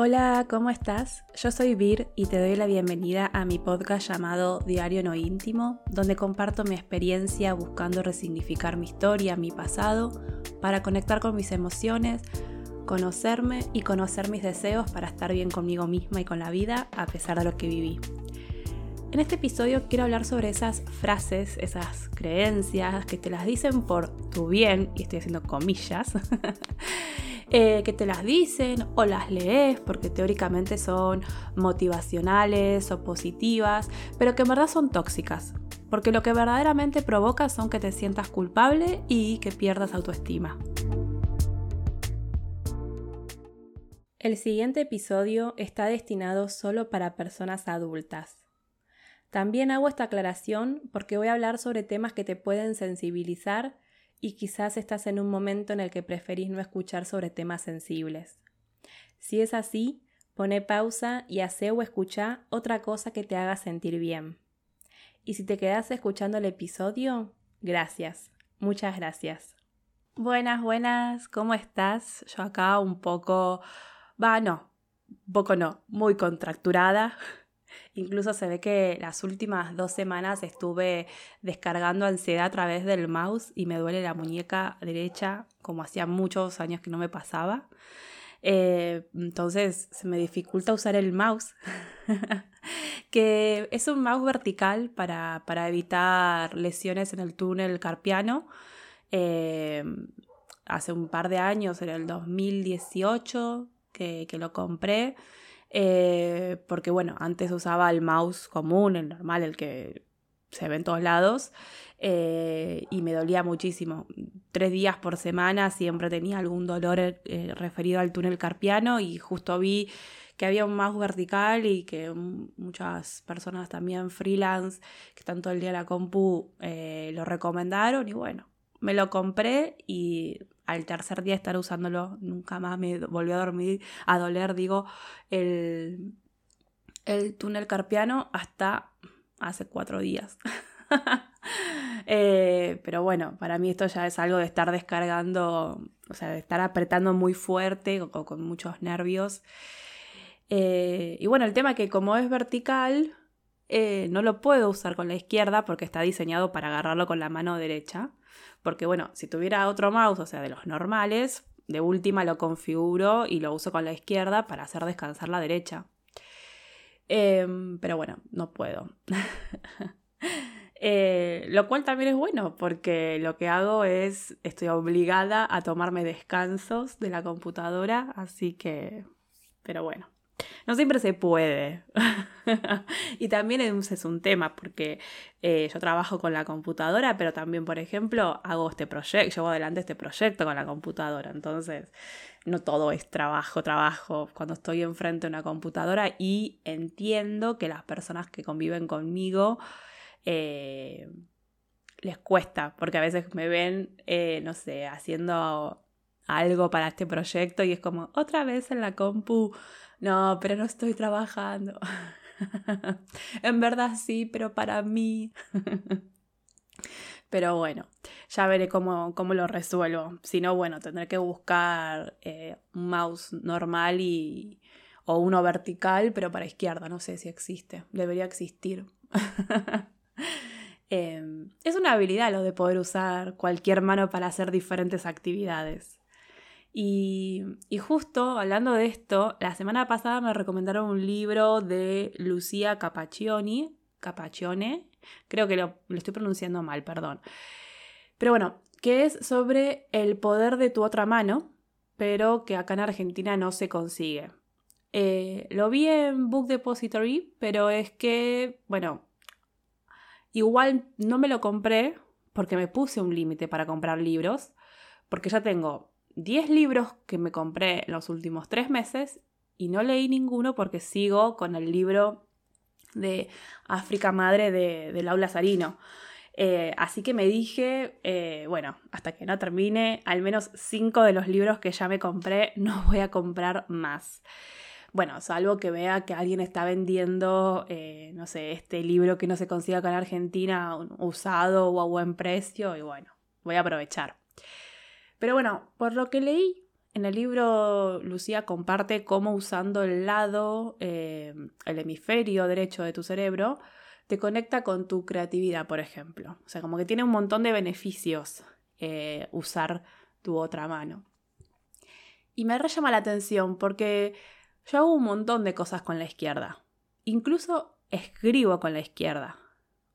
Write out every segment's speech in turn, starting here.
Hola, ¿cómo estás? Yo soy Vir y te doy la bienvenida a mi podcast llamado Diario No Íntimo, donde comparto mi experiencia buscando resignificar mi historia, mi pasado, para conectar con mis emociones, conocerme y conocer mis deseos para estar bien conmigo misma y con la vida a pesar de lo que viví. En este episodio quiero hablar sobre esas frases, esas creencias que te las dicen por tu bien, y estoy haciendo comillas, Eh, que te las dicen o las lees porque teóricamente son motivacionales o positivas, pero que en verdad son tóxicas. Porque lo que verdaderamente provoca son que te sientas culpable y que pierdas autoestima. El siguiente episodio está destinado solo para personas adultas. También hago esta aclaración porque voy a hablar sobre temas que te pueden sensibilizar y quizás estás en un momento en el que preferís no escuchar sobre temas sensibles. Si es así, pone pausa y hace o escucha otra cosa que te haga sentir bien. Y si te quedas escuchando el episodio, gracias, muchas gracias. Buenas, buenas, ¿cómo estás? Yo acá un poco, va, no, poco no, muy contracturada, Incluso se ve que las últimas dos semanas estuve descargando ansiedad a través del mouse y me duele la muñeca derecha, como hacía muchos años que no me pasaba. Eh, entonces se me dificulta usar el mouse, que es un mouse vertical para, evitar lesiones en el túnel carpiano. Eh, hace un par de años, en el 2018, que, que lo compré. Eh, porque bueno, antes usaba el mouse común, el normal, el que se ve en todos lados, eh, y me dolía muchísimo. Tres días por semana siempre tenía algún dolor eh, referido al túnel carpiano y justo vi que había un mouse vertical y que muchas personas también freelance que están todo el día en la compu lo recomendaron y bueno, me lo compré y al tercer día estar usándolo, nunca más me volvió a dormir, a doler, digo, el, el túnel carpiano hasta hace cuatro días. Eh, pero bueno, para mí esto ya es algo de estar descargando, o sea, de estar apretando muy fuerte o, con muchos nervios. Eh, y bueno, el tema que como es vertical, eh, no lo puedo usar con la izquierda porque está diseñado para agarrarlo con la mano derecha. Porque bueno, si tuviera otro mouse, o sea, de los normales, de última lo configuro y lo uso con la izquierda para hacer descansar la derecha. Em, pero bueno, no puedo. Eh, lo cual también es bueno porque lo que hago es, estoy obligada a tomarme descansos de la computadora, así que, pero bueno. No siempre se puede. y también es un tema porque eh, yo trabajo con la computadora, pero también, por ejemplo, hago este proyecto, llevo adelante este proyecto con la computadora. Entonces, no todo es trabajo, trabajo cuando estoy enfrente de una computadora y entiendo que las personas que conviven conmigo eh, les cuesta, porque a veces me ven, eh, no sé, haciendo algo para este proyecto y es como otra vez en la compu no, pero no estoy trabajando. en verdad sí, pero para mí. pero bueno, ya veré cómo, cómo, lo resuelvo. Si no, bueno, tendré que buscar eh, un mouse normal y, o uno vertical, pero para izquierda. No sé si existe. Debería existir. Em, es una habilidad lo de poder usar cualquier mano para hacer diferentes actividades. Y, justo hablando de esto, la semana pasada me recomendaron un libro de Lucia Capaccioni, Capaccione, creo que lo, estoy pronunciando mal, perdón. Pero bueno, que es sobre el poder de tu otra mano, pero que acá en Argentina no se consigue. Eh, lo vi en Book Depository, pero es que, bueno, igual no me lo compré porque me puse un límite para comprar libros, porque ya tengo 10 libros que me compré en los últimos 3 meses y no leí ninguno porque sigo con el libro de África Madre de, Laura Sarino. Eh, así que me dije, eh, bueno, hasta que no termine al menos 5 de los libros que ya me compré, no voy a comprar más. Bueno, salvo que vea que alguien está vendiendo, eh, no sé, este libro que no se consigue acá en Argentina usado o a buen precio y bueno, voy a aprovechar. Pero bueno, por lo que leí En el libro, Lucía comparte cómo usando el lado, eh, el hemisferio derecho de tu cerebro, te conecta con tu creatividad, por ejemplo. O sea, como que tiene un montón de beneficios eh, usar tu otra mano. Y me re llama la atención porque yo hago un montón de cosas con la izquierda. Incluso escribo con la izquierda.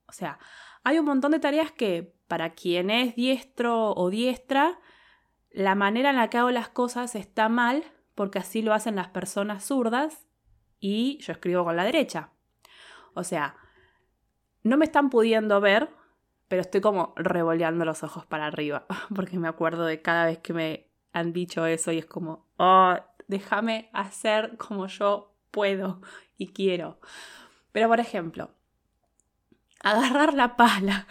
O sea, hay un montón de tareas que para quien es diestro o diestra, la manera en la que hago las cosas está mal porque así lo hacen las personas zurdas y yo escribo con la derecha. O sea, no me están pudiendo ver, pero estoy como revoleando los ojos para arriba porque me acuerdo de cada vez que me han dicho eso y es como, oh, déjame hacer como yo puedo y quiero. Pero por ejemplo, agarrar la pala.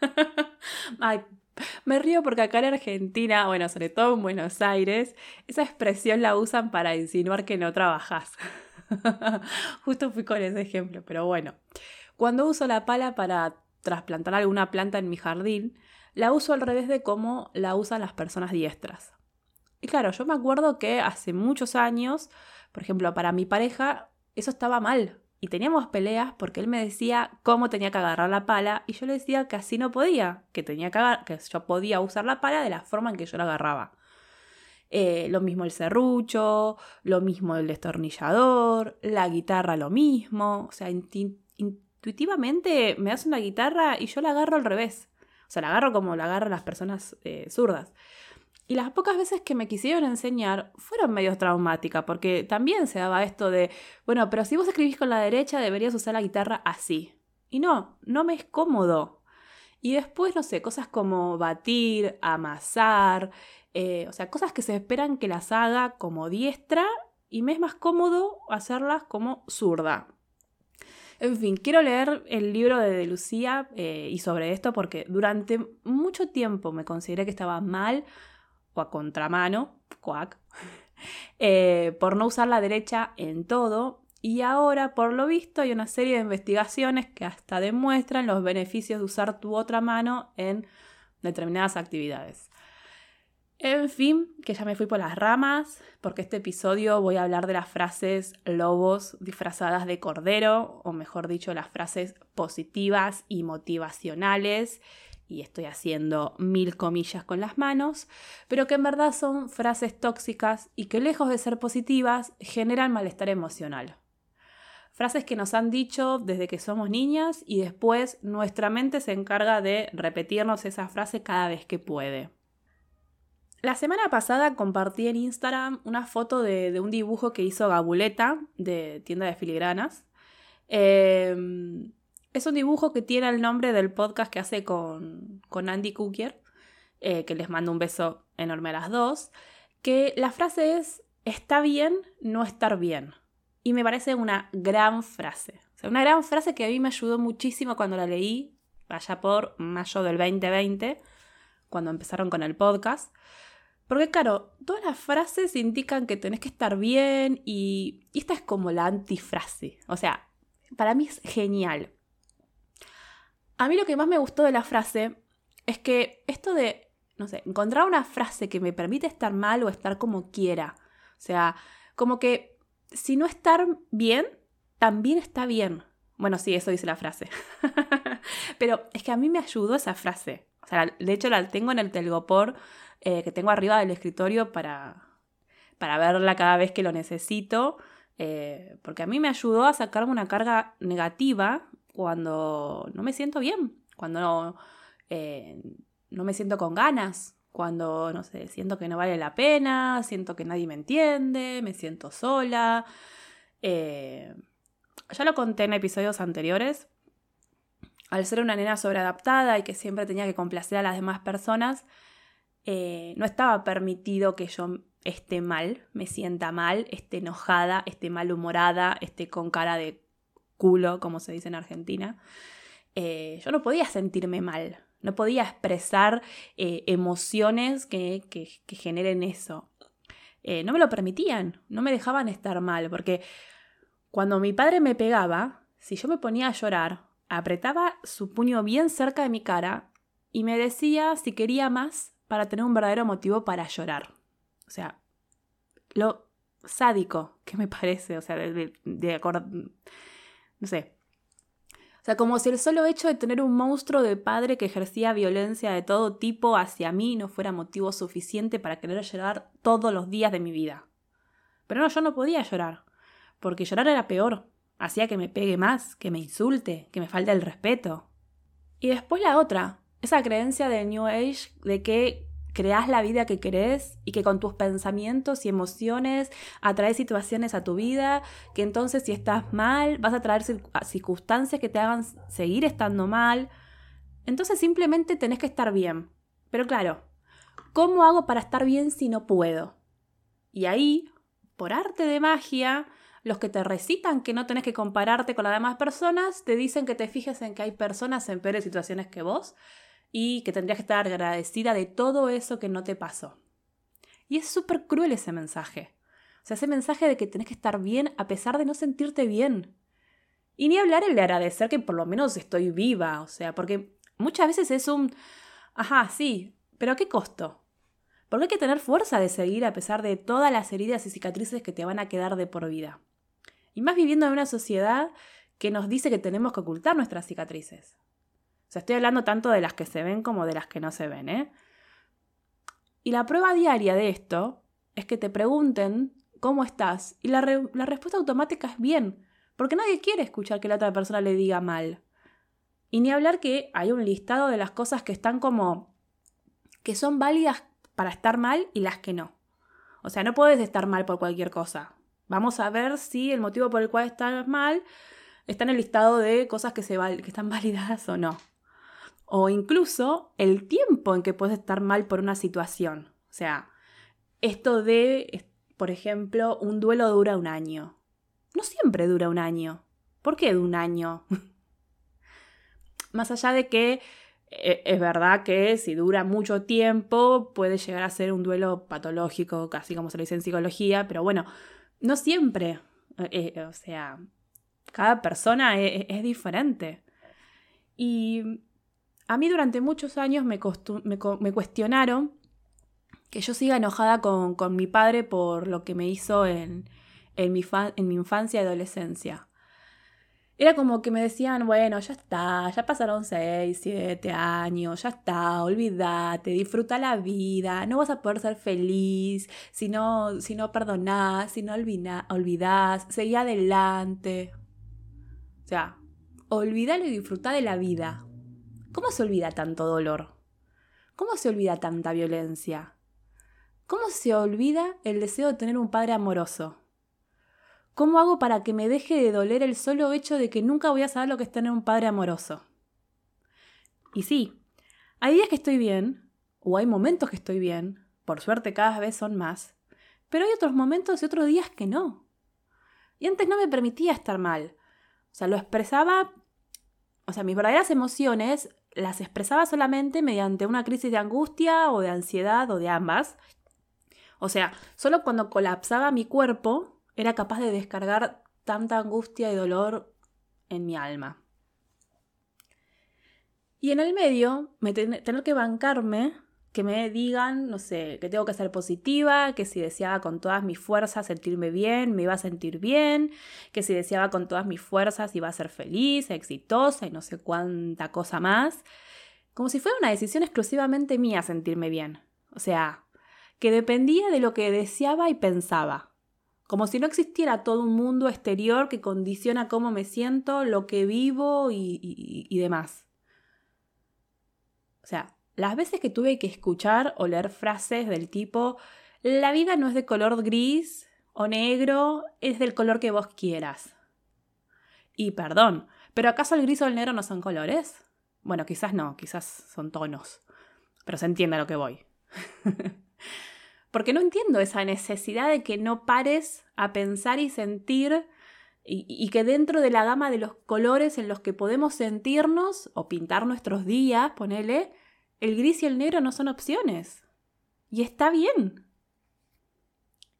Ay, me río porque acá en Argentina, bueno, sobre todo en Buenos Aires, esa expresión la usan para insinuar que no trabajas. Justo fui con ese ejemplo, pero bueno. Cuando uso la pala para trasplantar alguna planta en mi jardín, la uso al revés de cómo la usan las personas diestras. Y claro, yo me acuerdo que hace muchos años, por ejemplo, para mi pareja, eso estaba mal. Y teníamos peleas porque él me decía cómo tenía que agarrar la pala y yo le decía que así no podía, que, tenía que, que yo podía usar la pala de la forma en que yo la agarraba. Eh, lo mismo el serrucho, lo mismo el destornillador, la guitarra lo mismo. O sea, intuitivamente me das una guitarra y yo la agarro al revés. O sea, la agarro como la agarran las personas eh, zurdas. Y las pocas veces que me quisieron enseñar fueron medio traumáticas, porque también se daba esto de, bueno, pero si vos escribís con la derecha deberías usar la guitarra así. Y no, no me es cómodo. Y después, no sé, cosas como batir, amasar, eh, o sea, cosas que se esperan que las haga como diestra y me es más cómodo hacerlas como zurda. En fin, quiero leer el libro de, Lucía eh, y sobre esto porque durante mucho tiempo me consideré que estaba mal o a contramano, cuac, eh, por no usar la derecha en todo. Y ahora, por lo visto, hay una serie de investigaciones que hasta demuestran los beneficios de usar tu otra mano en determinadas actividades. En fin, que ya me fui por las ramas, porque este episodio voy a hablar de las frases lobos disfrazadas de cordero, o mejor dicho, las frases positivas y motivacionales y estoy haciendo mil comillas con las manos, pero que en verdad son frases tóxicas y que lejos de ser positivas generan malestar emocional. Frases que nos han dicho desde que somos niñas y después nuestra mente se encarga de repetirnos esa frase cada vez que puede. La semana pasada compartí en Instagram una foto de, un dibujo que hizo Gabuleta de tienda de filigranas. Eh, es un dibujo que tiene el nombre del podcast que hace con, con Andy Cookier, eh, que les mando un beso enorme a las dos, que la frase es, está bien no estar bien. Y me parece una gran frase. O sea, una gran frase que a mí me ayudó muchísimo cuando la leí, allá por mayo del 2020, cuando empezaron con el podcast. Porque claro, todas las frases indican que tenés que estar bien y, esta es como la antifrase. O sea, para mí es genial. A mí lo que más me gustó de la frase es que esto de, no sé, encontrar una frase que me permite estar mal o estar como quiera. O sea, como que si no estar bien, también está bien. Bueno, sí, eso dice la frase. Pero es que a mí me ayudó esa frase. O sea, de hecho la tengo en el telgopor eh, que tengo arriba del escritorio para, para verla cada vez que lo necesito. Eh, porque a mí me ayudó a sacarme una carga negativa cuando no me siento bien, cuando no, eh, no me siento con ganas, cuando, no sé, siento que no vale la pena, siento que nadie me entiende, me siento sola. Eh, ya lo conté en episodios anteriores. Al ser una nena sobreadaptada y que siempre tenía que complacer a las demás personas, eh, no estaba permitido que yo esté mal, me sienta mal, esté enojada, esté malhumorada, esté con cara de culo, como se dice en Argentina, eh, yo no podía sentirme mal, no podía expresar eh, emociones que, generen eso. Eh, no me lo permitían, no me dejaban estar mal, porque cuando mi padre me pegaba, si yo me ponía a llorar, apretaba su puño bien cerca de mi cara y me decía si quería más para tener un verdadero motivo para llorar. O sea, lo sádico que me parece, o sea, de, de, no sé. O sea, como si el solo hecho de tener un monstruo de padre que ejercía violencia de todo tipo hacia mí no fuera motivo suficiente para querer llorar todos los días de mi vida. Pero no, yo no podía llorar, porque llorar era peor, hacía que me pegue más, que me insulte, que me falte el respeto. Y después la otra, esa creencia del New Age de que creas la vida que querés y que con tus pensamientos y emociones atraes situaciones a tu vida, que entonces si estás mal vas a traer circunstancias que te hagan seguir estando mal. Entonces simplemente tenés que estar bien. Pero claro, ¿cómo hago para estar bien si no puedo? Y ahí, por arte de magia, los que te recitan que no tenés que compararte con las demás personas, te dicen que te fijes en que hay personas en peores situaciones que vos y que tendrías que estar agradecida de todo eso que no te pasó. Y es súper cruel ese mensaje. O sea, ese mensaje de que tenés que estar bien a pesar de no sentirte bien. Y ni hablar el de agradecer que por lo menos estoy viva, o sea, porque muchas veces es un, ajá, sí, pero ¿a qué costo? Porque hay que tener fuerza de seguir a pesar de todas las heridas y cicatrices que te van a quedar de por vida. Y más viviendo en una sociedad que nos dice que tenemos que ocultar nuestras cicatrices. O sea, estoy hablando tanto de las que se ven como de las que no se ven, ¿eh? Y la prueba diaria de esto es que te pregunten cómo estás y la, respuesta automática es bien, porque nadie quiere escuchar que la otra persona le diga mal. Y ni hablar que hay un listado de las cosas que están como que son válidas para estar mal y las que no. O sea, no puedes estar mal por cualquier cosa. Vamos a ver si el motivo por el cual estás mal está en el listado de cosas que, se que están validadas o no o incluso el tiempo en que puedes estar mal por una situación. O sea, esto de, por ejemplo, un duelo dura un año. No siempre dura un año. ¿Por qué de un año? Más allá de que e, es verdad que si dura mucho tiempo puede llegar a ser un duelo patológico, casi como se le dice en psicología, pero bueno, no siempre. Eh, eh, o sea, cada persona es, es diferente. Y a mí durante muchos años me, cuestionaron que yo siga enojada con, mi padre por lo que me hizo en, mi infancia y adolescencia. Era como que me decían, bueno, ya está, ya pasaron 6, 7 años, ya está, olvídate, disfruta la vida, no vas a poder ser feliz si no, si no perdonás, si no olvidás, seguí adelante. O sea, olvídalo y disfruta de la vida. ¿Cómo se olvida tanto dolor? ¿Cómo se olvida tanta violencia? ¿Cómo se olvida el deseo de tener un padre amoroso? ¿Cómo hago para que me deje de doler el solo hecho de que nunca voy a saber lo que es tener un padre amoroso? Y sí, hay días que estoy bien, o hay momentos que estoy bien, por suerte cada vez son más, pero hay otros momentos y otros días que no. Y antes no me permitía estar mal. O sea, lo expresaba, o sea, mis verdaderas emociones las expresaba solamente mediante una crisis de angustia o de ansiedad o de ambas. O sea, solo cuando colapsaba mi cuerpo era capaz de descargar tanta angustia y dolor en mi alma. Y en el medio, me tener que bancarme que me digan, no sé, que tengo que ser positiva, que si deseaba con todas mis fuerzas sentirme bien, me iba a sentir bien, que si deseaba con todas mis fuerzas iba a ser feliz, exitosa y no sé cuánta cosa más. Como si fuera una decisión exclusivamente mía sentirme bien. O sea, que dependía de lo que deseaba y pensaba. Como si no existiera todo un mundo exterior que condiciona cómo me siento, lo que vivo y, y demás. O sea, las veces que tuve que escuchar o leer frases del tipo, la vida no es de color gris o negro, es del color que vos quieras. Y perdón, ¿pero acaso el gris o el negro no son colores? Bueno, quizás no, quizás son tonos, pero se entiende a lo que voy. Porque no entiendo esa necesidad de que no pares a pensar y sentir y, y, que dentro de la gama de los colores en los que podemos sentirnos o pintar nuestros días, ponele, el gris y el negro no son opciones. Y está bien.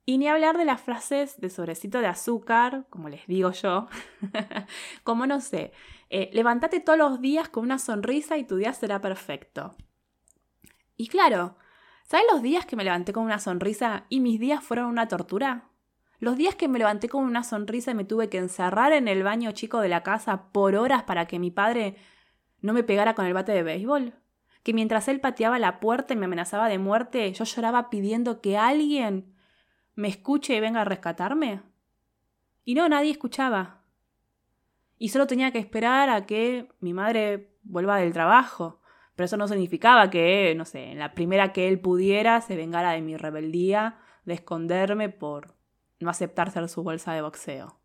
Y ni hablar de las frases de sobrecito de azúcar, como les digo yo, como no sé, eh, levántate todos los días con una sonrisa y tu día será perfecto. Y claro, ¿Sabes los días que me levanté con una sonrisa y mis días fueron una tortura? Los días que me levanté con una sonrisa y me tuve que encerrar en el baño chico de la casa por horas para que mi padre no me pegara con el bate de béisbol. Que mientras él pateaba la puerta y me amenazaba de muerte, yo lloraba pidiendo que alguien me escuche y venga a rescatarme. Y no, nadie escuchaba. Y solo tenía que esperar a que mi madre vuelva del trabajo. Pero eso no significaba que, no sé, en la primera que él pudiera se vengara de mi rebeldía, de esconderme por no aceptar ser su bolsa de boxeo.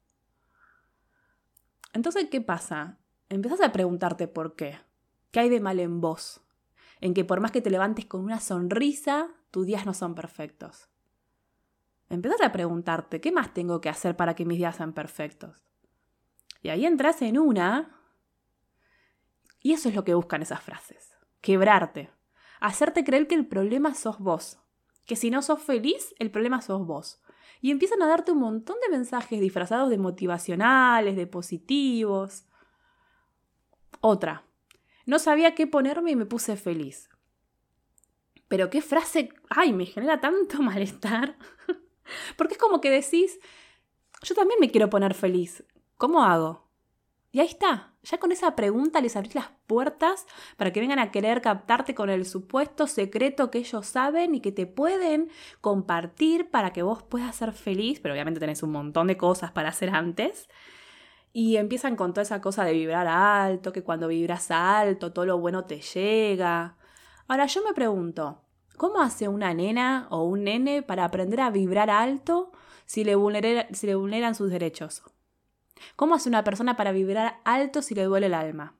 Entonces, ¿qué pasa? Empiezas a preguntarte por qué. ¿Qué hay de mal en vos? En que por más que te levantes con una sonrisa, tus días no son perfectos. Empiezas a preguntarte, ¿qué más tengo que hacer para que mis días sean perfectos? Y ahí entras en una... Y eso es lo que buscan esas frases. Quebrarte. Hacerte creer que el problema sos vos. Que si no sos feliz, el problema sos vos y empiezan a darte un montón de mensajes disfrazados de motivacionales, de positivos. Otra. No sabía qué ponerme y me puse feliz. Pero qué frase, ay, me genera tanto malestar. Porque es como que decís, yo también me quiero poner feliz. ¿Cómo hago? Y ahí está. Ya con esa pregunta les abrís las puertas para que vengan a querer captarte con el supuesto secreto que ellos saben y que te pueden compartir para que vos puedas ser feliz, pero obviamente tenés un montón de cosas para hacer antes. Y empiezan con toda esa cosa de vibrar alto, que cuando vibras alto todo lo bueno te llega. Ahora yo me pregunto, ¿cómo hace una nena o un nene para aprender a vibrar alto si le, si le vulneran sus derechos? ¿Cómo hace una persona para vibrar alto si le duele el alma?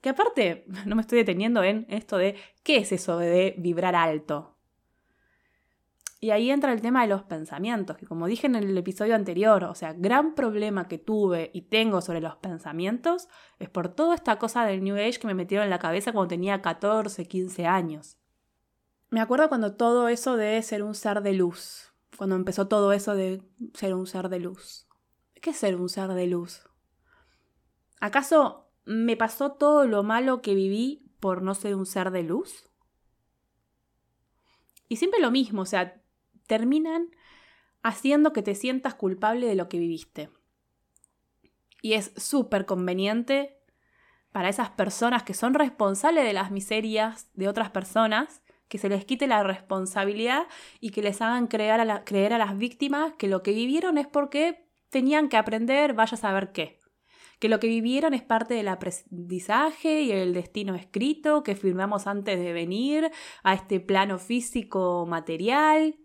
Que aparte, no me estoy deteniendo en esto de qué es eso de vibrar alto. Y ahí entra el tema de los pensamientos, que como dije en el episodio anterior, o sea, gran problema que tuve y tengo sobre los pensamientos es por toda esta cosa del New Age que me metieron en la cabeza cuando tenía 14, 15 años. Me acuerdo cuando todo eso de ser un ser de luz, cuando empezó todo eso de ser un ser de luz. ¿Qué es ser un ser de luz? ¿Acaso me pasó todo lo malo que viví por no ser un ser de luz? Y siempre lo mismo, o sea, terminan haciendo que te sientas culpable de lo que viviste. Y es súper conveniente para esas personas que son responsables de las miserias de otras personas, que se les quite la responsabilidad y que les hagan creer a, creer a las víctimas que lo que vivieron es porque tenían que aprender, vaya a saber qué. Que lo que vivieron es parte del aprendizaje y el destino escrito que firmamos antes de venir a este plano físico material.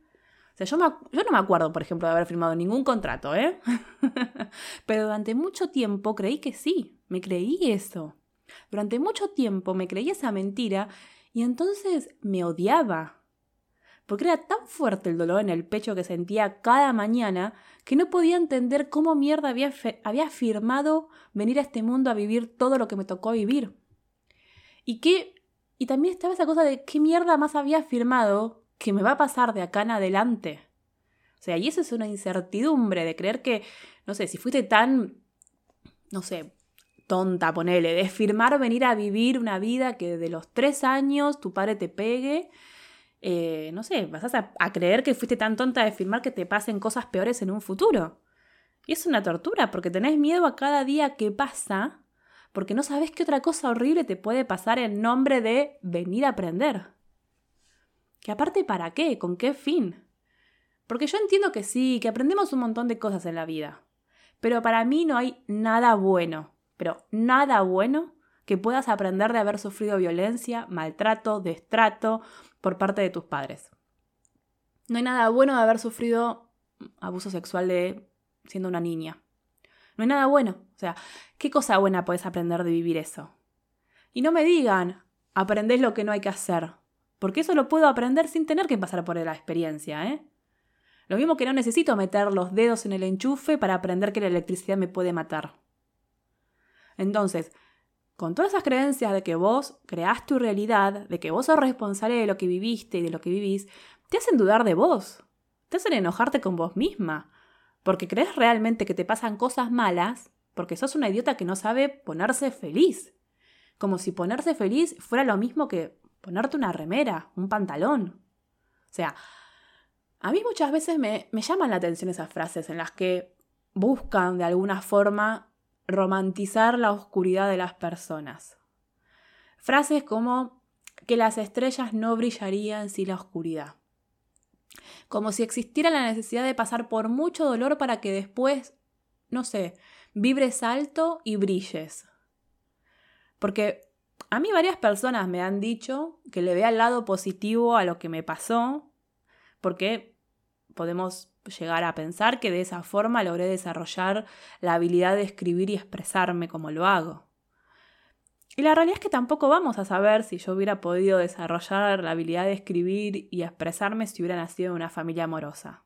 Sea, yo, yo no me acuerdo, por ejemplo, de haber firmado ningún contrato, ¿eh? Pero durante mucho tiempo creí que sí, me creí eso. Durante mucho tiempo me creí esa mentira y entonces me odiaba porque era tan fuerte el dolor en el pecho que sentía cada mañana que no podía entender cómo mierda había, había afirmado venir a este mundo a vivir todo lo que me tocó vivir. Y que, y también estaba esa cosa de qué mierda más había afirmado que me va a pasar de acá en adelante. O sea, y eso es una incertidumbre de creer que, no sé, si fuiste tan, no sé, tonta, ponele, de firmar venir a vivir una vida que de los tres años tu padre te pegue eh, no sé, vas a, a, creer que fuiste tan tonta de firmar que te pasen cosas peores en un futuro. Y es una tortura, porque tenés miedo a cada día que pasa, porque no sabes qué otra cosa horrible te puede pasar en nombre de venir a aprender. Que aparte, ¿para qué? ¿Con qué fin? Porque yo entiendo que sí, que aprendemos un montón de cosas en la vida. Pero para mí no hay nada bueno, pero nada bueno que puedas aprender de haber sufrido violencia, maltrato, destrato por parte de tus padres. No hay nada bueno de haber sufrido abuso sexual de siendo una niña. No hay nada bueno. O sea, ¿qué cosa buena puedes aprender de vivir eso? Y no me digan, aprendés lo que no hay que hacer. Porque eso lo puedo aprender sin tener que pasar por la experiencia, ¿eh? Lo mismo que no necesito meter los dedos en el enchufe para aprender que la electricidad me puede matar. Entonces, con todas esas creencias de que vos creás tu realidad, de que vos sos responsable de lo que viviste y de lo que vivís, te hacen dudar de vos, te hacen enojarte con vos misma, porque crees realmente que te pasan cosas malas porque sos una idiota que no sabe ponerse feliz. Como si ponerse feliz fuera lo mismo que ponerte una remera, un pantalón. O sea, a mí muchas veces me, me llaman la atención esas frases en las que buscan de alguna forma romantizar la oscuridad de las personas. Frases como que las estrellas no brillarían sin la oscuridad. Como si existiera la necesidad de pasar por mucho dolor para que después, no sé, vibres alto y brilles. Porque a mí varias personas me han dicho que le vea el lado positivo a lo que me pasó, porque podemos llegar a pensar que de esa forma logré desarrollar la habilidad de escribir y expresarme como lo hago. Y la realidad es que tampoco vamos a saber si yo hubiera podido desarrollar la habilidad de escribir y expresarme si hubiera nacido en una familia amorosa.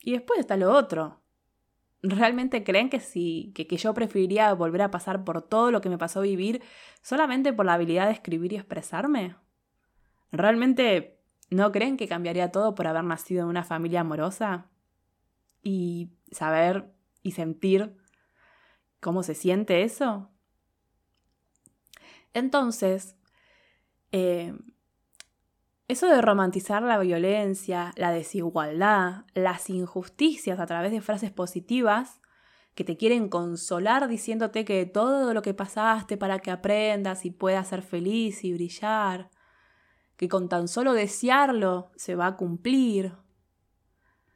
Y después está lo otro. ¿Realmente creen que, si, que, que yo preferiría volver a pasar por todo lo que me pasó vivir solamente por la habilidad de escribir y expresarme? ¿Realmente no creen que cambiaría todo por haber nacido en una familia amorosa? Y saber y sentir cómo se siente eso. Entonces, eh, eso de romantizar la violencia, la desigualdad, las injusticias a través de frases positivas que te quieren consolar diciéndote que todo lo que pasaste para que aprendas y puedas ser feliz y brillar, que con tan solo desearlo se va a cumplir.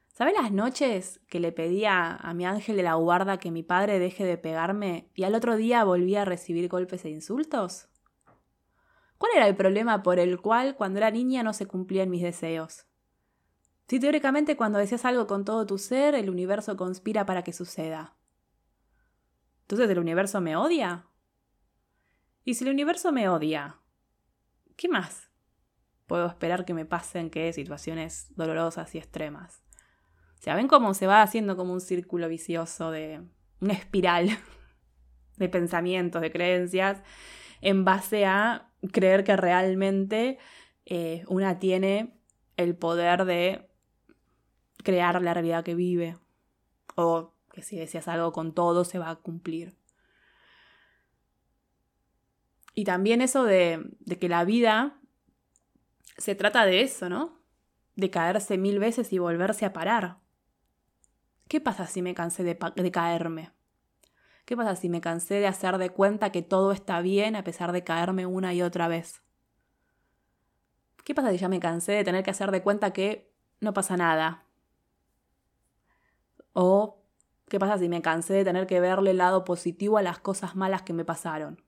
¿Sabes las noches que le pedía a mi ángel de la guarda que mi padre deje de pegarme y al otro día volvía a recibir golpes e insultos? ¿Cuál era el problema por el cual cuando era niña no se cumplían mis deseos? Si teóricamente cuando deseas algo con todo tu ser, el universo conspira para que suceda. Entonces el universo me odia. Y si el universo me odia, ¿qué más puedo esperar que me pasen que situaciones dolorosas y extremas? O sea, ven cómo se va haciendo como un círculo vicioso de una espiral de pensamientos, de creencias, en base a creer que realmente eh, una tiene el poder de crear la realidad que vive o que si deseas algo con todo se va a cumplir. Y también eso de, de que la vida se trata de eso, ¿no? De caerse mil veces y volverse a parar. ¿Qué pasa si me cansé de, de caerme? ¿Qué pasa si me cansé de hacer de cuenta que todo está bien a pesar de caerme una y otra vez? ¿Qué pasa si ya me cansé de tener que hacer de cuenta que no pasa nada? ¿O qué pasa si me cansé de tener que verle el lado positivo a las cosas malas que me pasaron?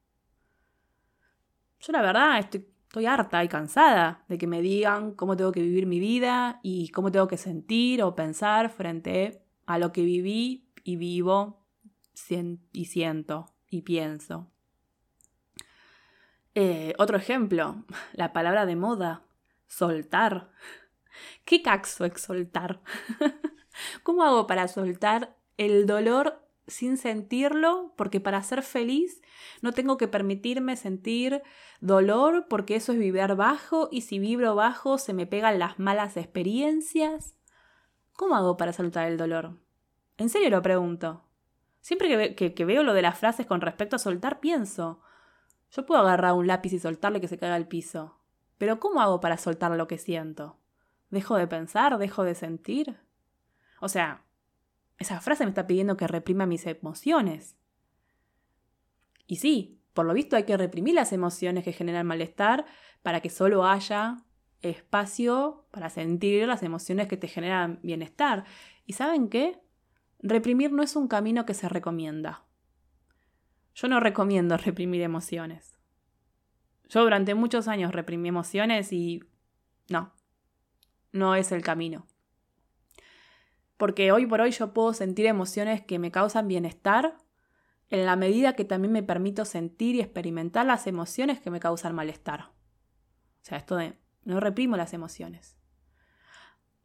Yo la verdad estoy, estoy harta y cansada de que me digan cómo tengo que vivir mi vida y cómo tengo que sentir o pensar frente a lo que viví y vivo y siento y pienso. Eh, otro ejemplo, la palabra de moda, soltar. ¿Qué caxo es soltar? ¿Cómo hago para soltar el dolor sin sentirlo? Porque para ser feliz no tengo que permitirme sentir dolor porque eso es vibrar bajo y si vibro bajo se me pegan las malas experiencias. ¿Cómo hago para soltar el dolor? En serio lo pregunto. Siempre que, veo lo de las frases con respecto a soltar, pienso, yo puedo agarrar un lápiz y soltarle que se caiga al piso. Pero ¿cómo hago para soltar lo que siento? ¿Dejo de pensar? ¿Dejo de sentir? O sea, esa frase me está pidiendo que reprima mis emociones. Y sí, por lo visto hay que reprimir las emociones que generan malestar para que solo haya espacio para sentir las emociones que te generan bienestar. ¿Y saben qué? Reprimir no es un camino que se recomienda. Yo no recomiendo reprimir emociones. Yo durante muchos años reprimí emociones y no, no es el camino. Porque hoy por hoy yo puedo sentir emociones que me causan bienestar en la medida que también me permito sentir y experimentar las emociones que me causan malestar. O sea, esto de no reprimo las emociones.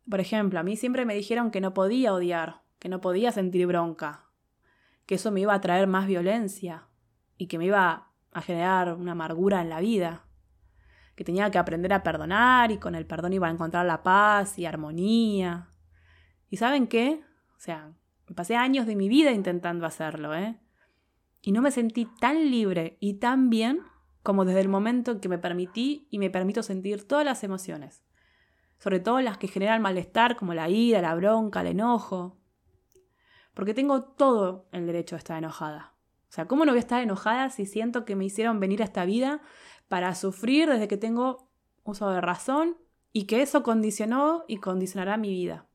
Por ejemplo, a mí siempre me dijeron que no podía odiar, que no podía sentir bronca, que eso me iba a traer más violencia y que me iba a generar una amargura en la vida, que tenía que aprender a perdonar y con el perdón iba a encontrar la paz y armonía. ¿Y saben qué? O sea, pasé años de mi vida intentando hacerlo, ¿eh? Y no me sentí tan libre y tan bien como desde el momento en que me permití y me permito sentir todas las emociones. sobre todo las que generan malestar como la ira, la bronca, el enojo. Porque tengo todo el derecho a estar enojada. O sea, ¿cómo no voy a estar enojada si siento que me hicieron venir a esta vida para sufrir desde que tengo uso de razón y que eso condicionó y condicionará mi vida?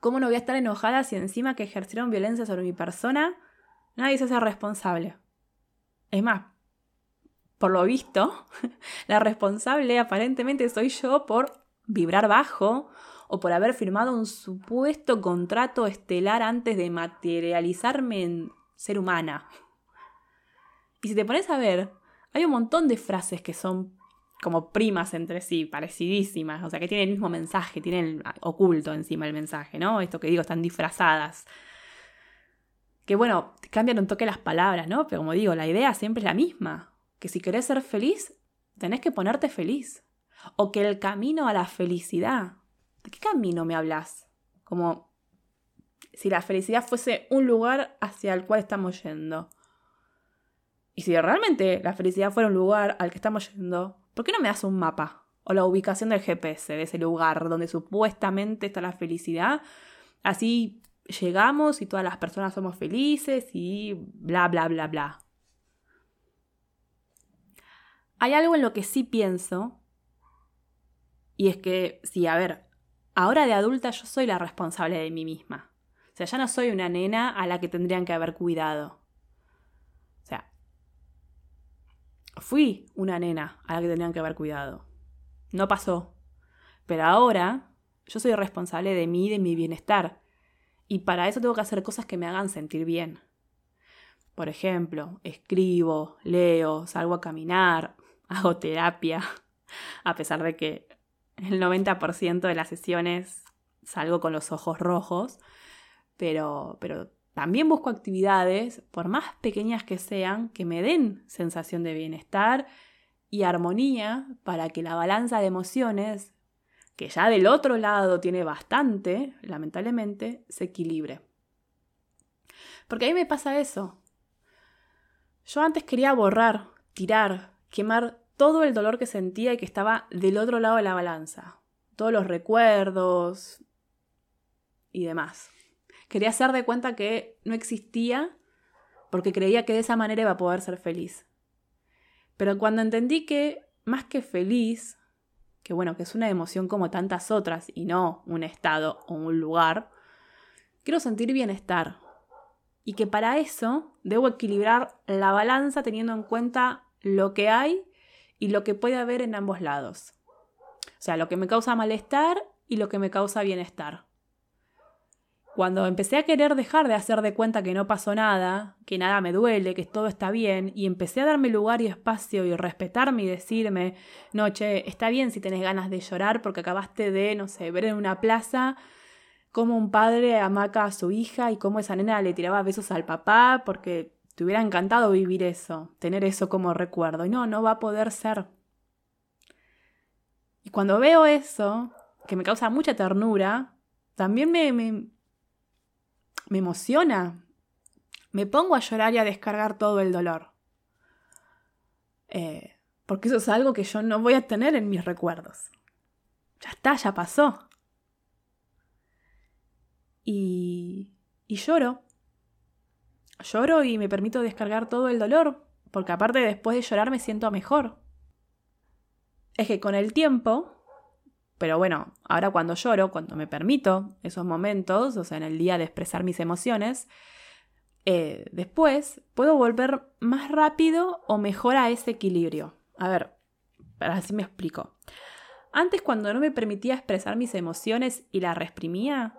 ¿Cómo no voy a estar enojada si encima que ejercieron violencia sobre mi persona nadie se hace responsable? Es más, por lo visto, la responsable aparentemente soy yo por vibrar bajo o por haber firmado un supuesto contrato estelar antes de materializarme en ser humana. Y si te pones a ver, hay un montón de frases que son como primas entre sí, parecidísimas, o sea, que tienen el mismo mensaje, tienen oculto encima el mensaje, ¿no? Esto que digo, están disfrazadas. Que bueno, cambian un toque las palabras, ¿no? Pero como digo, la idea siempre es la misma, que si querés ser feliz, tenés que ponerte feliz. O que el camino a la felicidad, ¿de qué camino me hablas? Como si la felicidad fuese un lugar hacia el cual estamos yendo. Y si realmente la felicidad fuera un lugar al que estamos yendo, ¿por qué no me das un mapa? O la ubicación del GPS de ese lugar donde supuestamente está la felicidad. Así llegamos y todas las personas somos felices y bla, bla, bla, bla. Hay algo en lo que sí pienso. Y es que, sí, a ver, ahora de adulta yo soy la responsable de mí misma. O sea, ya no soy una nena a la que tendrían que haber cuidado. O sea, fui una nena a la que tendrían que haber cuidado. No pasó. Pero ahora yo soy responsable de mí y de mi bienestar. Y para eso tengo que hacer cosas que me hagan sentir bien. Por ejemplo, escribo, leo, salgo a caminar, hago terapia, a pesar de que el 90% de las sesiones salgo con los ojos rojos pero, pero también busco actividades, por más pequeñas que sean, que me den sensación de bienestar y armonía para que la balanza de emociones, que ya del otro lado tiene bastante, lamentablemente, se equilibre. Porque a mí me pasa eso. Yo antes quería borrar, tirar, quemar todo el dolor que sentía y que estaba del otro lado de la balanza. Todos los recuerdos y demás. Quería hacer de cuenta que no existía porque creía que de esa manera iba a poder ser feliz. Pero cuando entendí que más que feliz, que bueno, que es una emoción como tantas otras y no un estado o un lugar, quiero sentir bienestar. Y que para eso debo equilibrar la balanza teniendo en cuenta lo que hay y lo que puede haber en ambos lados. O sea, lo que me causa malestar y lo que me causa bienestar. Cuando empecé a querer dejar de hacer de cuenta que no pasó nada, que nada me duele, que todo está bien, y empecé a darme lugar y espacio y respetarme y decirme, no, che, está bien si tenés ganas de llorar porque acabaste de, no sé, ver en una plaza cómo un padre amaca a su hija y cómo esa nena le tiraba besos al papá porque te hubiera encantado vivir eso, tener eso como recuerdo. Y no, no va a poder ser. Y cuando veo eso, que me causa mucha ternura, también me, me emociona. Me pongo a llorar y a descargar todo el dolor. Eh, porque eso es algo que yo no voy a tener en mis recuerdos. Ya está, ya pasó. Y, y lloro. Lloro y me permito descargar todo el dolor, porque aparte después de llorar me siento mejor. Es que con el tiempo pero bueno, ahora cuando lloro, cuando me permito esos momentos, o sea, en el día de expresar mis emociones, eh, después puedo volver más rápido o mejor a ese equilibrio. A ver, así me explico. Antes cuando no me permitía expresar mis emociones y las reprimía,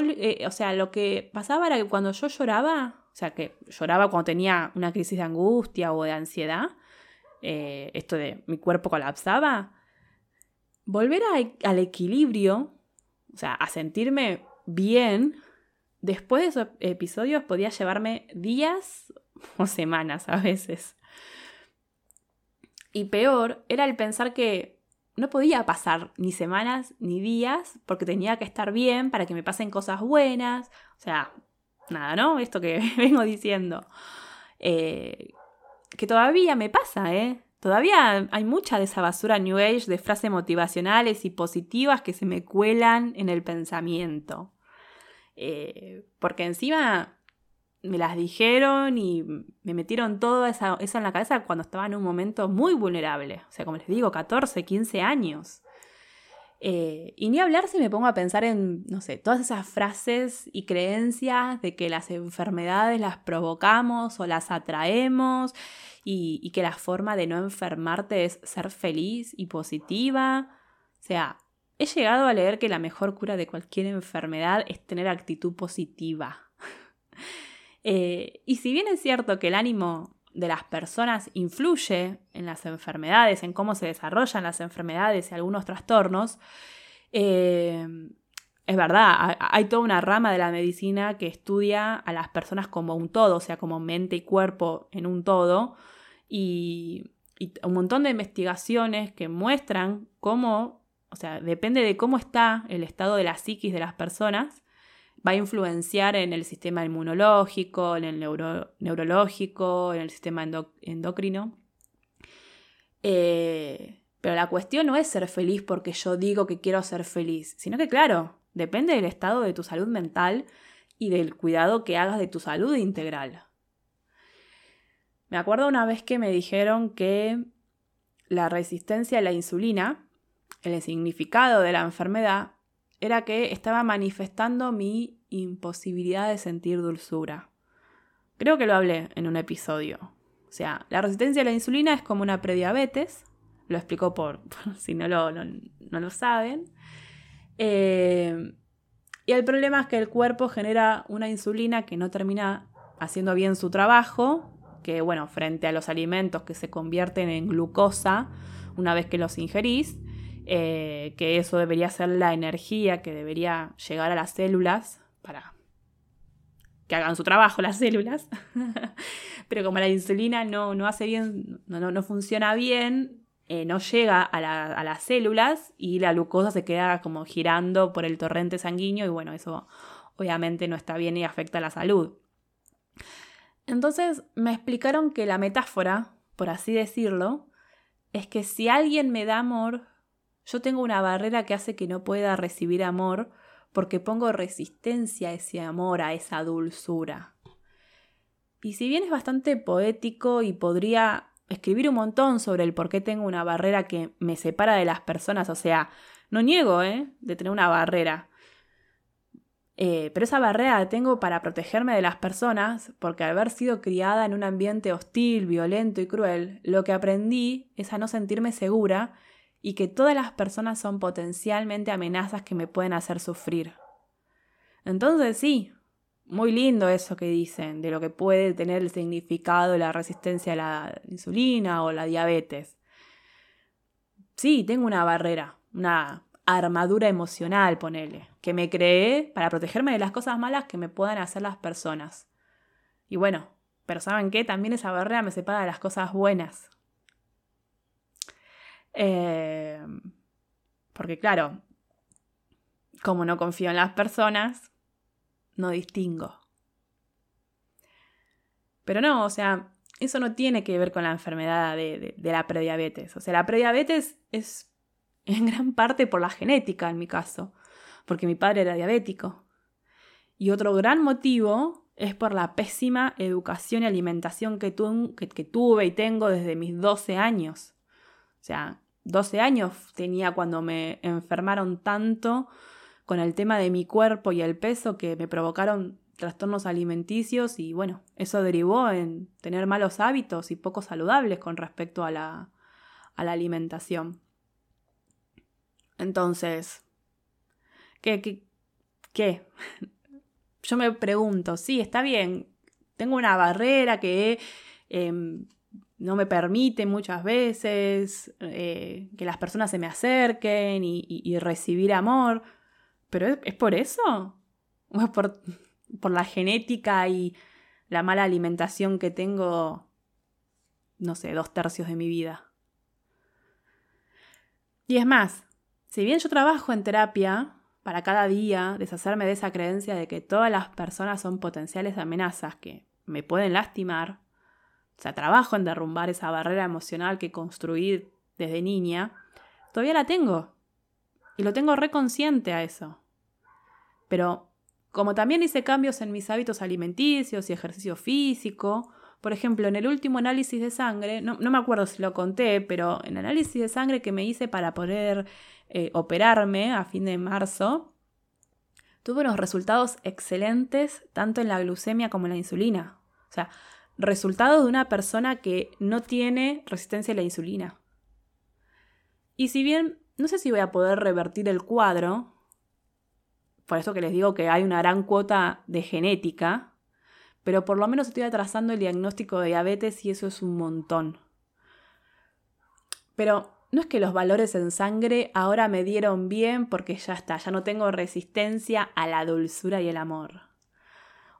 eh, o sea, lo que pasaba era que cuando yo lloraba, o sea, que lloraba cuando tenía una crisis de angustia o de ansiedad, eh, esto de mi cuerpo colapsaba, volver al equilibrio, o sea, a sentirme bien, después de esos episodios podía llevarme días o semanas a veces. Y peor era el pensar que no podía pasar ni semanas ni días porque tenía que estar bien para que me pasen cosas buenas. O sea, nada, ¿no? Esto que vengo diciendo. Eh, que todavía me pasa, ¿eh? Todavía hay mucha de esa basura New Age de frases motivacionales y positivas que se me cuelan en el pensamiento. Eh, porque encima me las dijeron y me metieron todo eso en la cabeza cuando estaba en un momento muy vulnerable. O sea, como les digo, 14, 15 años. Eh, y ni hablar si me pongo a pensar en, no sé, todas esas frases y creencias de que las enfermedades las provocamos o las atraemos y, que la forma de no enfermarte es ser feliz y positiva. O sea, he llegado a leer que la mejor cura de cualquier enfermedad es tener actitud positiva. Eh, y si bien es cierto que el ánimo de las personas influye en las enfermedades, en cómo se desarrollan las enfermedades y algunos trastornos, eh, es verdad, hay toda una rama de la medicina que estudia a las personas como un todo, o sea, como mente y cuerpo en un todo, y, y un montón de investigaciones que muestran cómo, o sea, depende de cómo está el estado de la psiquis de las personas, va a influenciar en el sistema inmunológico, en el neurológico, en el sistema endocrino. Eh, pero la cuestión no es ser feliz porque yo digo que quiero ser feliz, sino que claro, depende del estado de tu salud mental y del cuidado que hagas de tu salud integral. Me acuerdo una vez que me dijeron que la resistencia a la insulina, el significado de la enfermedad, era que estaba manifestando mi imposibilidad de sentir dulzura. Creo que lo hablé en un episodio. O sea, la resistencia a la insulina es como una prediabetes. Lo explico por, si no lo, no, lo saben. Eh, y el problema es que el cuerpo genera una insulina que no termina haciendo bien su trabajo, que bueno, frente a los alimentos que se convierten en glucosa una vez que los ingerís, eh, que eso debería ser la energía que debería llegar a las células para que hagan su trabajo las células. Pero como la insulina no, no hace bien, no, no funciona bien, eh, no llega a, a, las células y la glucosa se queda como girando por el torrente sanguíneo y bueno, eso obviamente no está bien y afecta a la salud. Entonces me explicaron que la metáfora, por así decirlo, es que si alguien me da amor, yo tengo una barrera que hace que no pueda recibir amor porque pongo resistencia a ese amor, a esa dulzura. Y si bien es bastante poético y podría escribir un montón sobre el por qué tengo una barrera que me separa de las personas, o sea, no niego, ¿eh? De tener una barrera. Eh, pero esa barrera la tengo para protegerme de las personas, porque al haber sido criada en un ambiente hostil, violento y cruel, lo que aprendí es a no sentirme segura y que todas las personas son potencialmente amenazas que me pueden hacer sufrir. Entonces sí, muy lindo eso que dicen, de lo que puede tener el significado la resistencia a la insulina o la diabetes. Sí, tengo una barrera, una armadura emocional, ponele, que me creé para protegerme de las cosas malas que me puedan hacer las personas. Y bueno, pero ¿saben qué? También esa barrera me separa de las cosas buenas, eh, porque claro, como no confío en las personas, no distingo. Pero no, o sea, eso no tiene que ver con la enfermedad de, de, la prediabetes. O sea, la prediabetes es en gran parte por la genética en mi caso, porque mi padre era diabético. Y otro gran motivo es por la pésima educación y alimentación que, que, tuve y tengo desde mis 12 años. O sea, 12 años tenía cuando me enfermaron tanto con el tema de mi cuerpo y el peso que me provocaron trastornos alimenticios y bueno, eso derivó en tener malos hábitos y poco saludables con respecto a la, a la alimentación. Entonces, ¿qué, qué, qué? Yo me pregunto, sí, está bien, tengo una barrera que em, no me permite muchas veces eh, que las personas se me acerquen y, recibir amor. ¿Pero es, por eso? ¿O es por, por la genética y la mala alimentación que tengo, no sé, dos tercios de mi vida? Y es más, si bien yo trabajo en terapia para cada día deshacerme de esa creencia de que todas las personas son potenciales amenazas que me pueden lastimar, o sea, trabajo en derrumbar esa barrera emocional que construí desde niña, todavía la tengo. Y lo tengo reconsciente a eso. Pero como también hice cambios en mis hábitos alimenticios y ejercicio físico, por ejemplo, en el último análisis de sangre, no, me acuerdo si lo conté, pero en el análisis de sangre que me hice para poder eh, operarme a fin de marzo, tuve unos resultados excelentes tanto en la glucemia como en la insulina. O sea, resultados de una persona que no tiene resistencia a la insulina. Y si bien no sé si voy a poder revertir el cuadro, por eso que les digo que hay una gran cuota de genética, pero por lo menos estoy atrasando el diagnóstico de diabetes y eso es un montón. Pero no es que los valores en sangre ahora me dieron bien porque ya está, ya no tengo resistencia a la dulzura y el amor.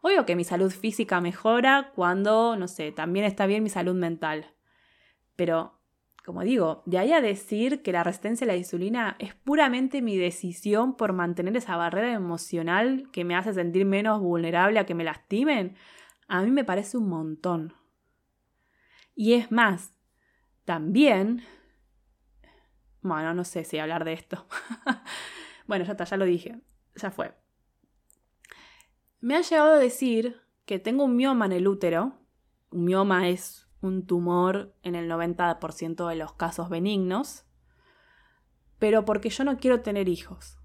Obvio que mi salud física mejora cuando, no sé, también está bien mi salud mental. Pero, como digo, de ahí a decir que la resistencia a la insulina es puramente mi decisión por mantener esa barrera emocional que me hace sentir menos vulnerable a que me lastimen, a mí me parece un montón. Y es más, también... Bueno, no sé si hablar de esto. bueno, ya está, ya lo dije. Ya fue. Me han llegado a decir que tengo un mioma en el útero. Un mioma es un tumor en el 90% de los casos benignos. Pero porque yo no quiero tener hijos.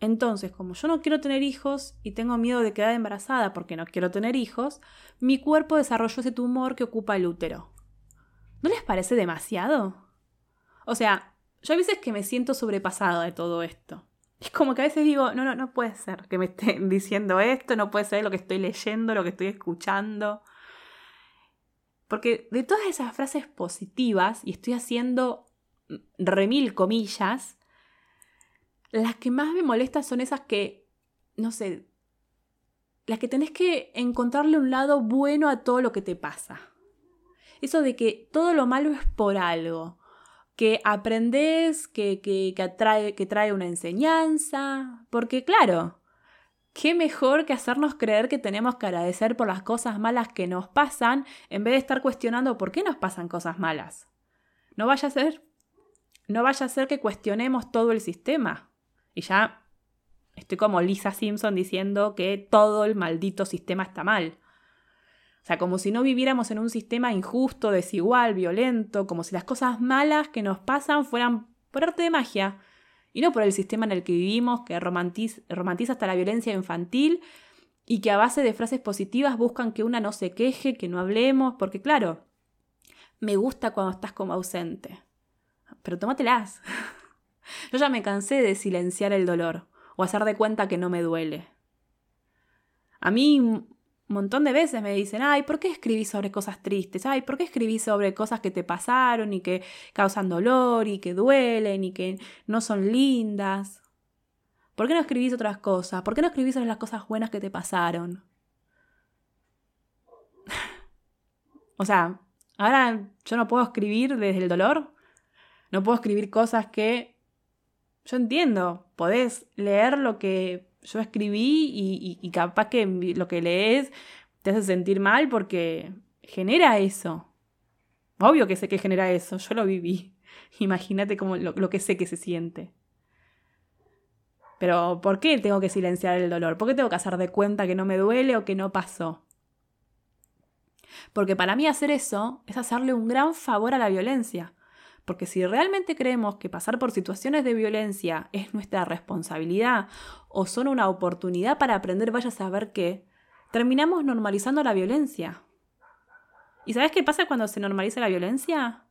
Entonces, como yo no quiero tener hijos y tengo miedo de quedar embarazada porque no quiero tener hijos, mi cuerpo desarrolló ese tumor que ocupa el útero. ¿No les parece demasiado? O sea, yo a veces que me siento sobrepasada de todo esto. Es como que a veces digo, no, no, no puede ser que me estén diciendo esto, no puede ser lo que estoy leyendo, lo que estoy escuchando. Porque de todas esas frases positivas, y estoy haciendo remil comillas, las que más me molestan son esas que, no sé, las que tenés que encontrarle un lado bueno a todo lo que te pasa. Eso de que todo lo malo es por algo, que aprendes, que, que, que trae una enseñanza, porque claro, qué mejor que hacernos creer que tenemos que agradecer por las cosas malas que nos pasan en vez de estar cuestionando por qué nos pasan cosas malas. No vaya a ser, no vaya a ser que cuestionemos todo el sistema. Y ya estoy como Lisa Simpson diciendo que todo el maldito sistema está mal. O sea, como si no viviéramos en un sistema injusto, desigual, violento, como si las cosas malas que nos pasan fueran por arte de magia y no por el sistema en el que vivimos que romantiza, romantiza hasta la violencia infantil y que a base de frases positivas buscan que una no se queje, que no hablemos, porque claro, me gusta cuando estás como ausente. Pero tómatelas. Yo ya me cansé de silenciar el dolor o hacer de cuenta que no me duele. A mí un montón de veces me dicen, ay, ¿por qué escribís sobre cosas tristes? Ay, ¿por qué escribís sobre cosas que te pasaron y que causan dolor y que duelen y que no son lindas? ¿Por qué no escribís otras cosas? ¿Por qué no escribís sobre las cosas buenas que te pasaron? o sea, ahora yo no puedo escribir desde el dolor. No puedo escribir cosas que yo entiendo, podés leer lo que yo escribí y, capaz que lo que lees te hace sentir mal porque genera eso. Obvio que sé que genera eso, yo lo viví. Imagínate como lo, lo, que sé que se siente. Pero ¿por qué tengo que silenciar el dolor? ¿Por qué tengo que hacer de cuenta que no me duele o que no pasó? Porque para mí hacer eso es hacerle un gran favor a la violencia. Porque si realmente creemos que pasar por situaciones de violencia es nuestra responsabilidad o son una oportunidad para aprender vaya a saber qué, terminamos normalizando la violencia. ¿Y sabes qué pasa cuando se normaliza la violencia?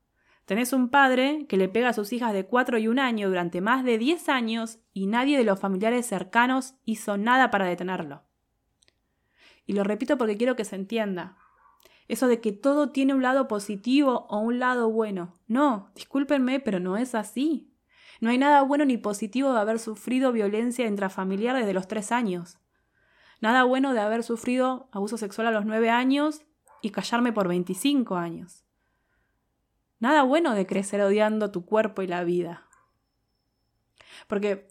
Tenés un padre que le pega a sus hijas de 4 y un año durante más de 10 años y nadie de los familiares cercanos hizo nada para detenerlo. Y lo repito porque quiero que se entienda. Eso de que todo tiene un lado positivo o un lado bueno. No, discúlpenme, pero no es así. No hay nada bueno ni positivo de haber sufrido violencia intrafamiliar desde los tres años. Nada bueno de haber sufrido abuso sexual a los nueve años y callarme por 25 años. Nada bueno de crecer odiando tu cuerpo y la vida. Porque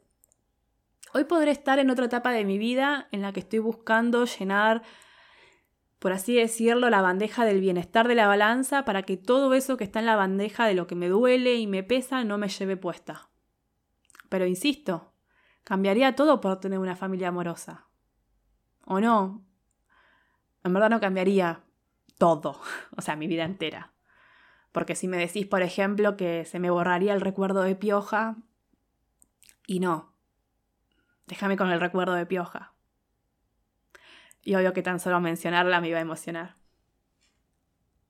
hoy podré estar en otra etapa de mi vida en la que estoy buscando llenar por así decirlo, la bandeja del bienestar de la balanza para que todo eso que está en la bandeja de lo que me duele y me pesa no me lleve puesta. Pero insisto, cambiaría todo por tener una familia amorosa. ¿O no? En verdad no cambiaría todo, o sea, mi vida entera. Porque si me decís, por ejemplo, que se me borraría el recuerdo de Pioja, y no, déjame con el recuerdo de Pioja. Y obvio que tan solo mencionarla me iba a emocionar.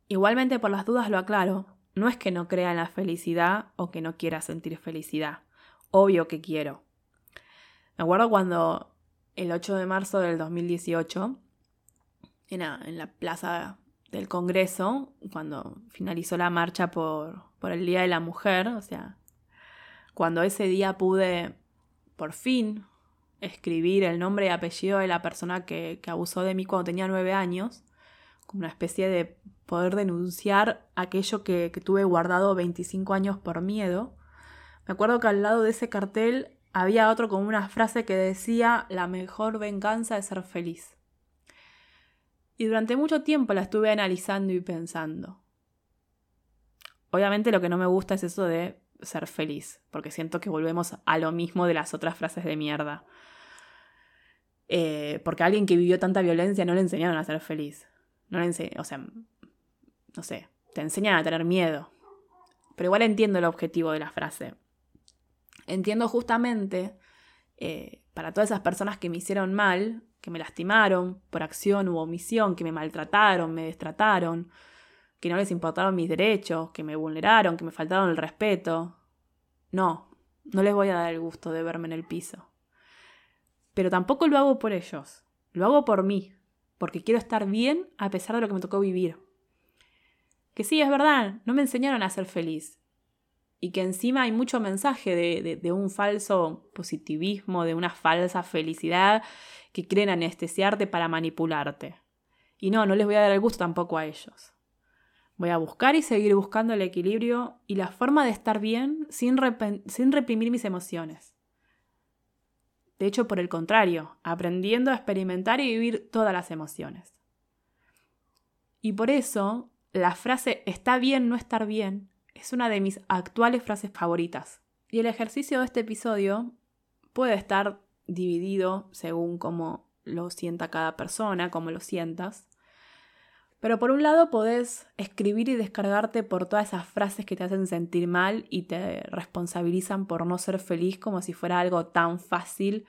Igualmente por las dudas lo aclaro, no es que no crea en la felicidad o que no quiera sentir felicidad. Obvio que quiero. Me acuerdo cuando el 8 de marzo del 2018, en la, en la plaza del Congreso, cuando finalizó la marcha por, por el Día de la Mujer, o sea, cuando ese día pude por fin escribir el nombre y apellido de la persona que, abusó de mí cuando tenía nueve años, como una especie de poder denunciar aquello que, que tuve guardado 25 años por miedo. Me acuerdo que al lado de ese cartel había otro con una frase que decía, la mejor venganza es ser feliz. Y durante mucho tiempo la estuve analizando y pensando. Obviamente lo que no me gusta es eso de ser feliz, porque siento que volvemos a lo mismo de las otras frases de mierda. Eh, porque a alguien que vivió tanta violencia no le enseñaron a ser feliz. No le o sea, no sé, te enseñan a tener miedo. Pero igual entiendo el objetivo de la frase. Entiendo justamente eh, para todas esas personas que me hicieron mal, que me lastimaron por acción u omisión, que me maltrataron, me destrataron, que no les importaron mis derechos, que me vulneraron, que me faltaron el respeto. No, no les voy a dar el gusto de verme en el piso. Pero tampoco lo hago por ellos, lo hago por mí, porque quiero estar bien a pesar de lo que me tocó vivir. Que sí, es verdad, no me enseñaron a ser feliz. Y que encima hay mucho mensaje de, de un falso positivismo, de una falsa felicidad que quieren anestesiarte para manipularte. Y no, no les voy a dar el gusto tampoco a ellos. Voy a buscar y seguir buscando el equilibrio y la forma de estar bien sin, sin reprimir mis emociones. De hecho, por el contrario, aprendiendo a experimentar y vivir todas las emociones. Y por eso, la frase está bien no estar bien es una de mis actuales frases favoritas. Y el ejercicio de este episodio puede estar dividido según cómo lo sienta cada persona, cómo lo sientas. Pero por un lado podés escribir y descargarte por todas esas frases que te hacen sentir mal y te responsabilizan por no ser feliz como si fuera algo tan fácil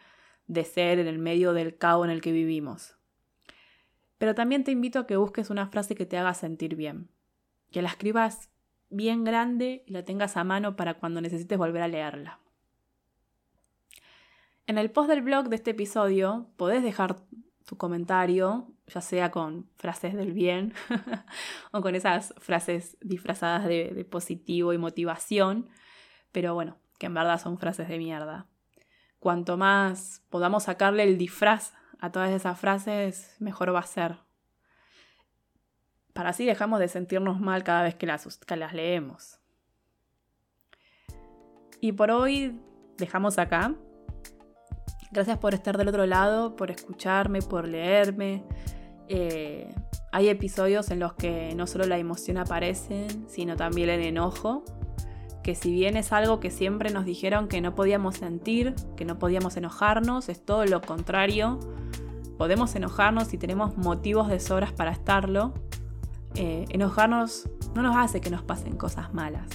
de ser en el medio del caos en el que vivimos. Pero también te invito a que busques una frase que te haga sentir bien, que la escribas bien grande y la tengas a mano para cuando necesites volver a leerla. En el post del blog de este episodio podés dejar tu comentario, ya sea con frases del bien o con esas frases disfrazadas de, positivo y motivación, pero bueno, que en verdad son frases de mierda. Cuanto más podamos sacarle el disfraz a todas esas frases, mejor va a ser. Para así dejamos de sentirnos mal cada vez que las, que las leemos. Y por hoy dejamos acá. Gracias por estar del otro lado, por escucharme, por leerme. Eh, hay episodios en los que no solo la emoción aparece, sino también el enojo, que si bien es algo que siempre nos dijeron que no podíamos sentir, que no podíamos enojarnos, es todo lo contrario. Podemos enojarnos si tenemos motivos de sobras para estarlo. Eh, enojarnos no nos hace que nos pasen cosas malas.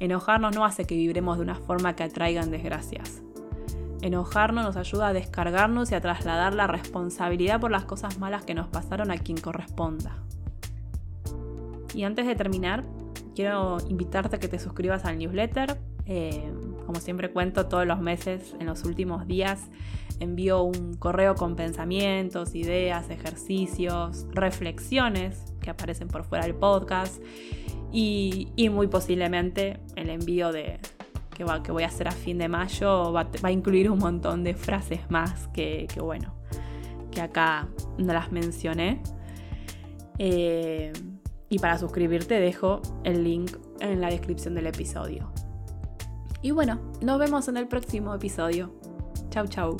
Enojarnos no hace que vibremos de una forma que atraigan desgracias. Enojarnos nos ayuda a descargarnos y a trasladar la responsabilidad por las cosas malas que nos pasaron a quien corresponda. Y antes de terminar, quiero invitarte a que te suscribas al newsletter. Eh, como siempre cuento, todos los meses, en los últimos días, envío un correo con pensamientos, ideas, ejercicios, reflexiones que aparecen por fuera del podcast y muy posiblemente el envío de, que, voy a hacer a fin de mayo va, a incluir un montón de frases más que, bueno, que acá no las mencioné. Eh, y para suscribirte dejo el link en la descripción del episodio. Y bueno, nos vemos en el próximo episodio. Chau chau.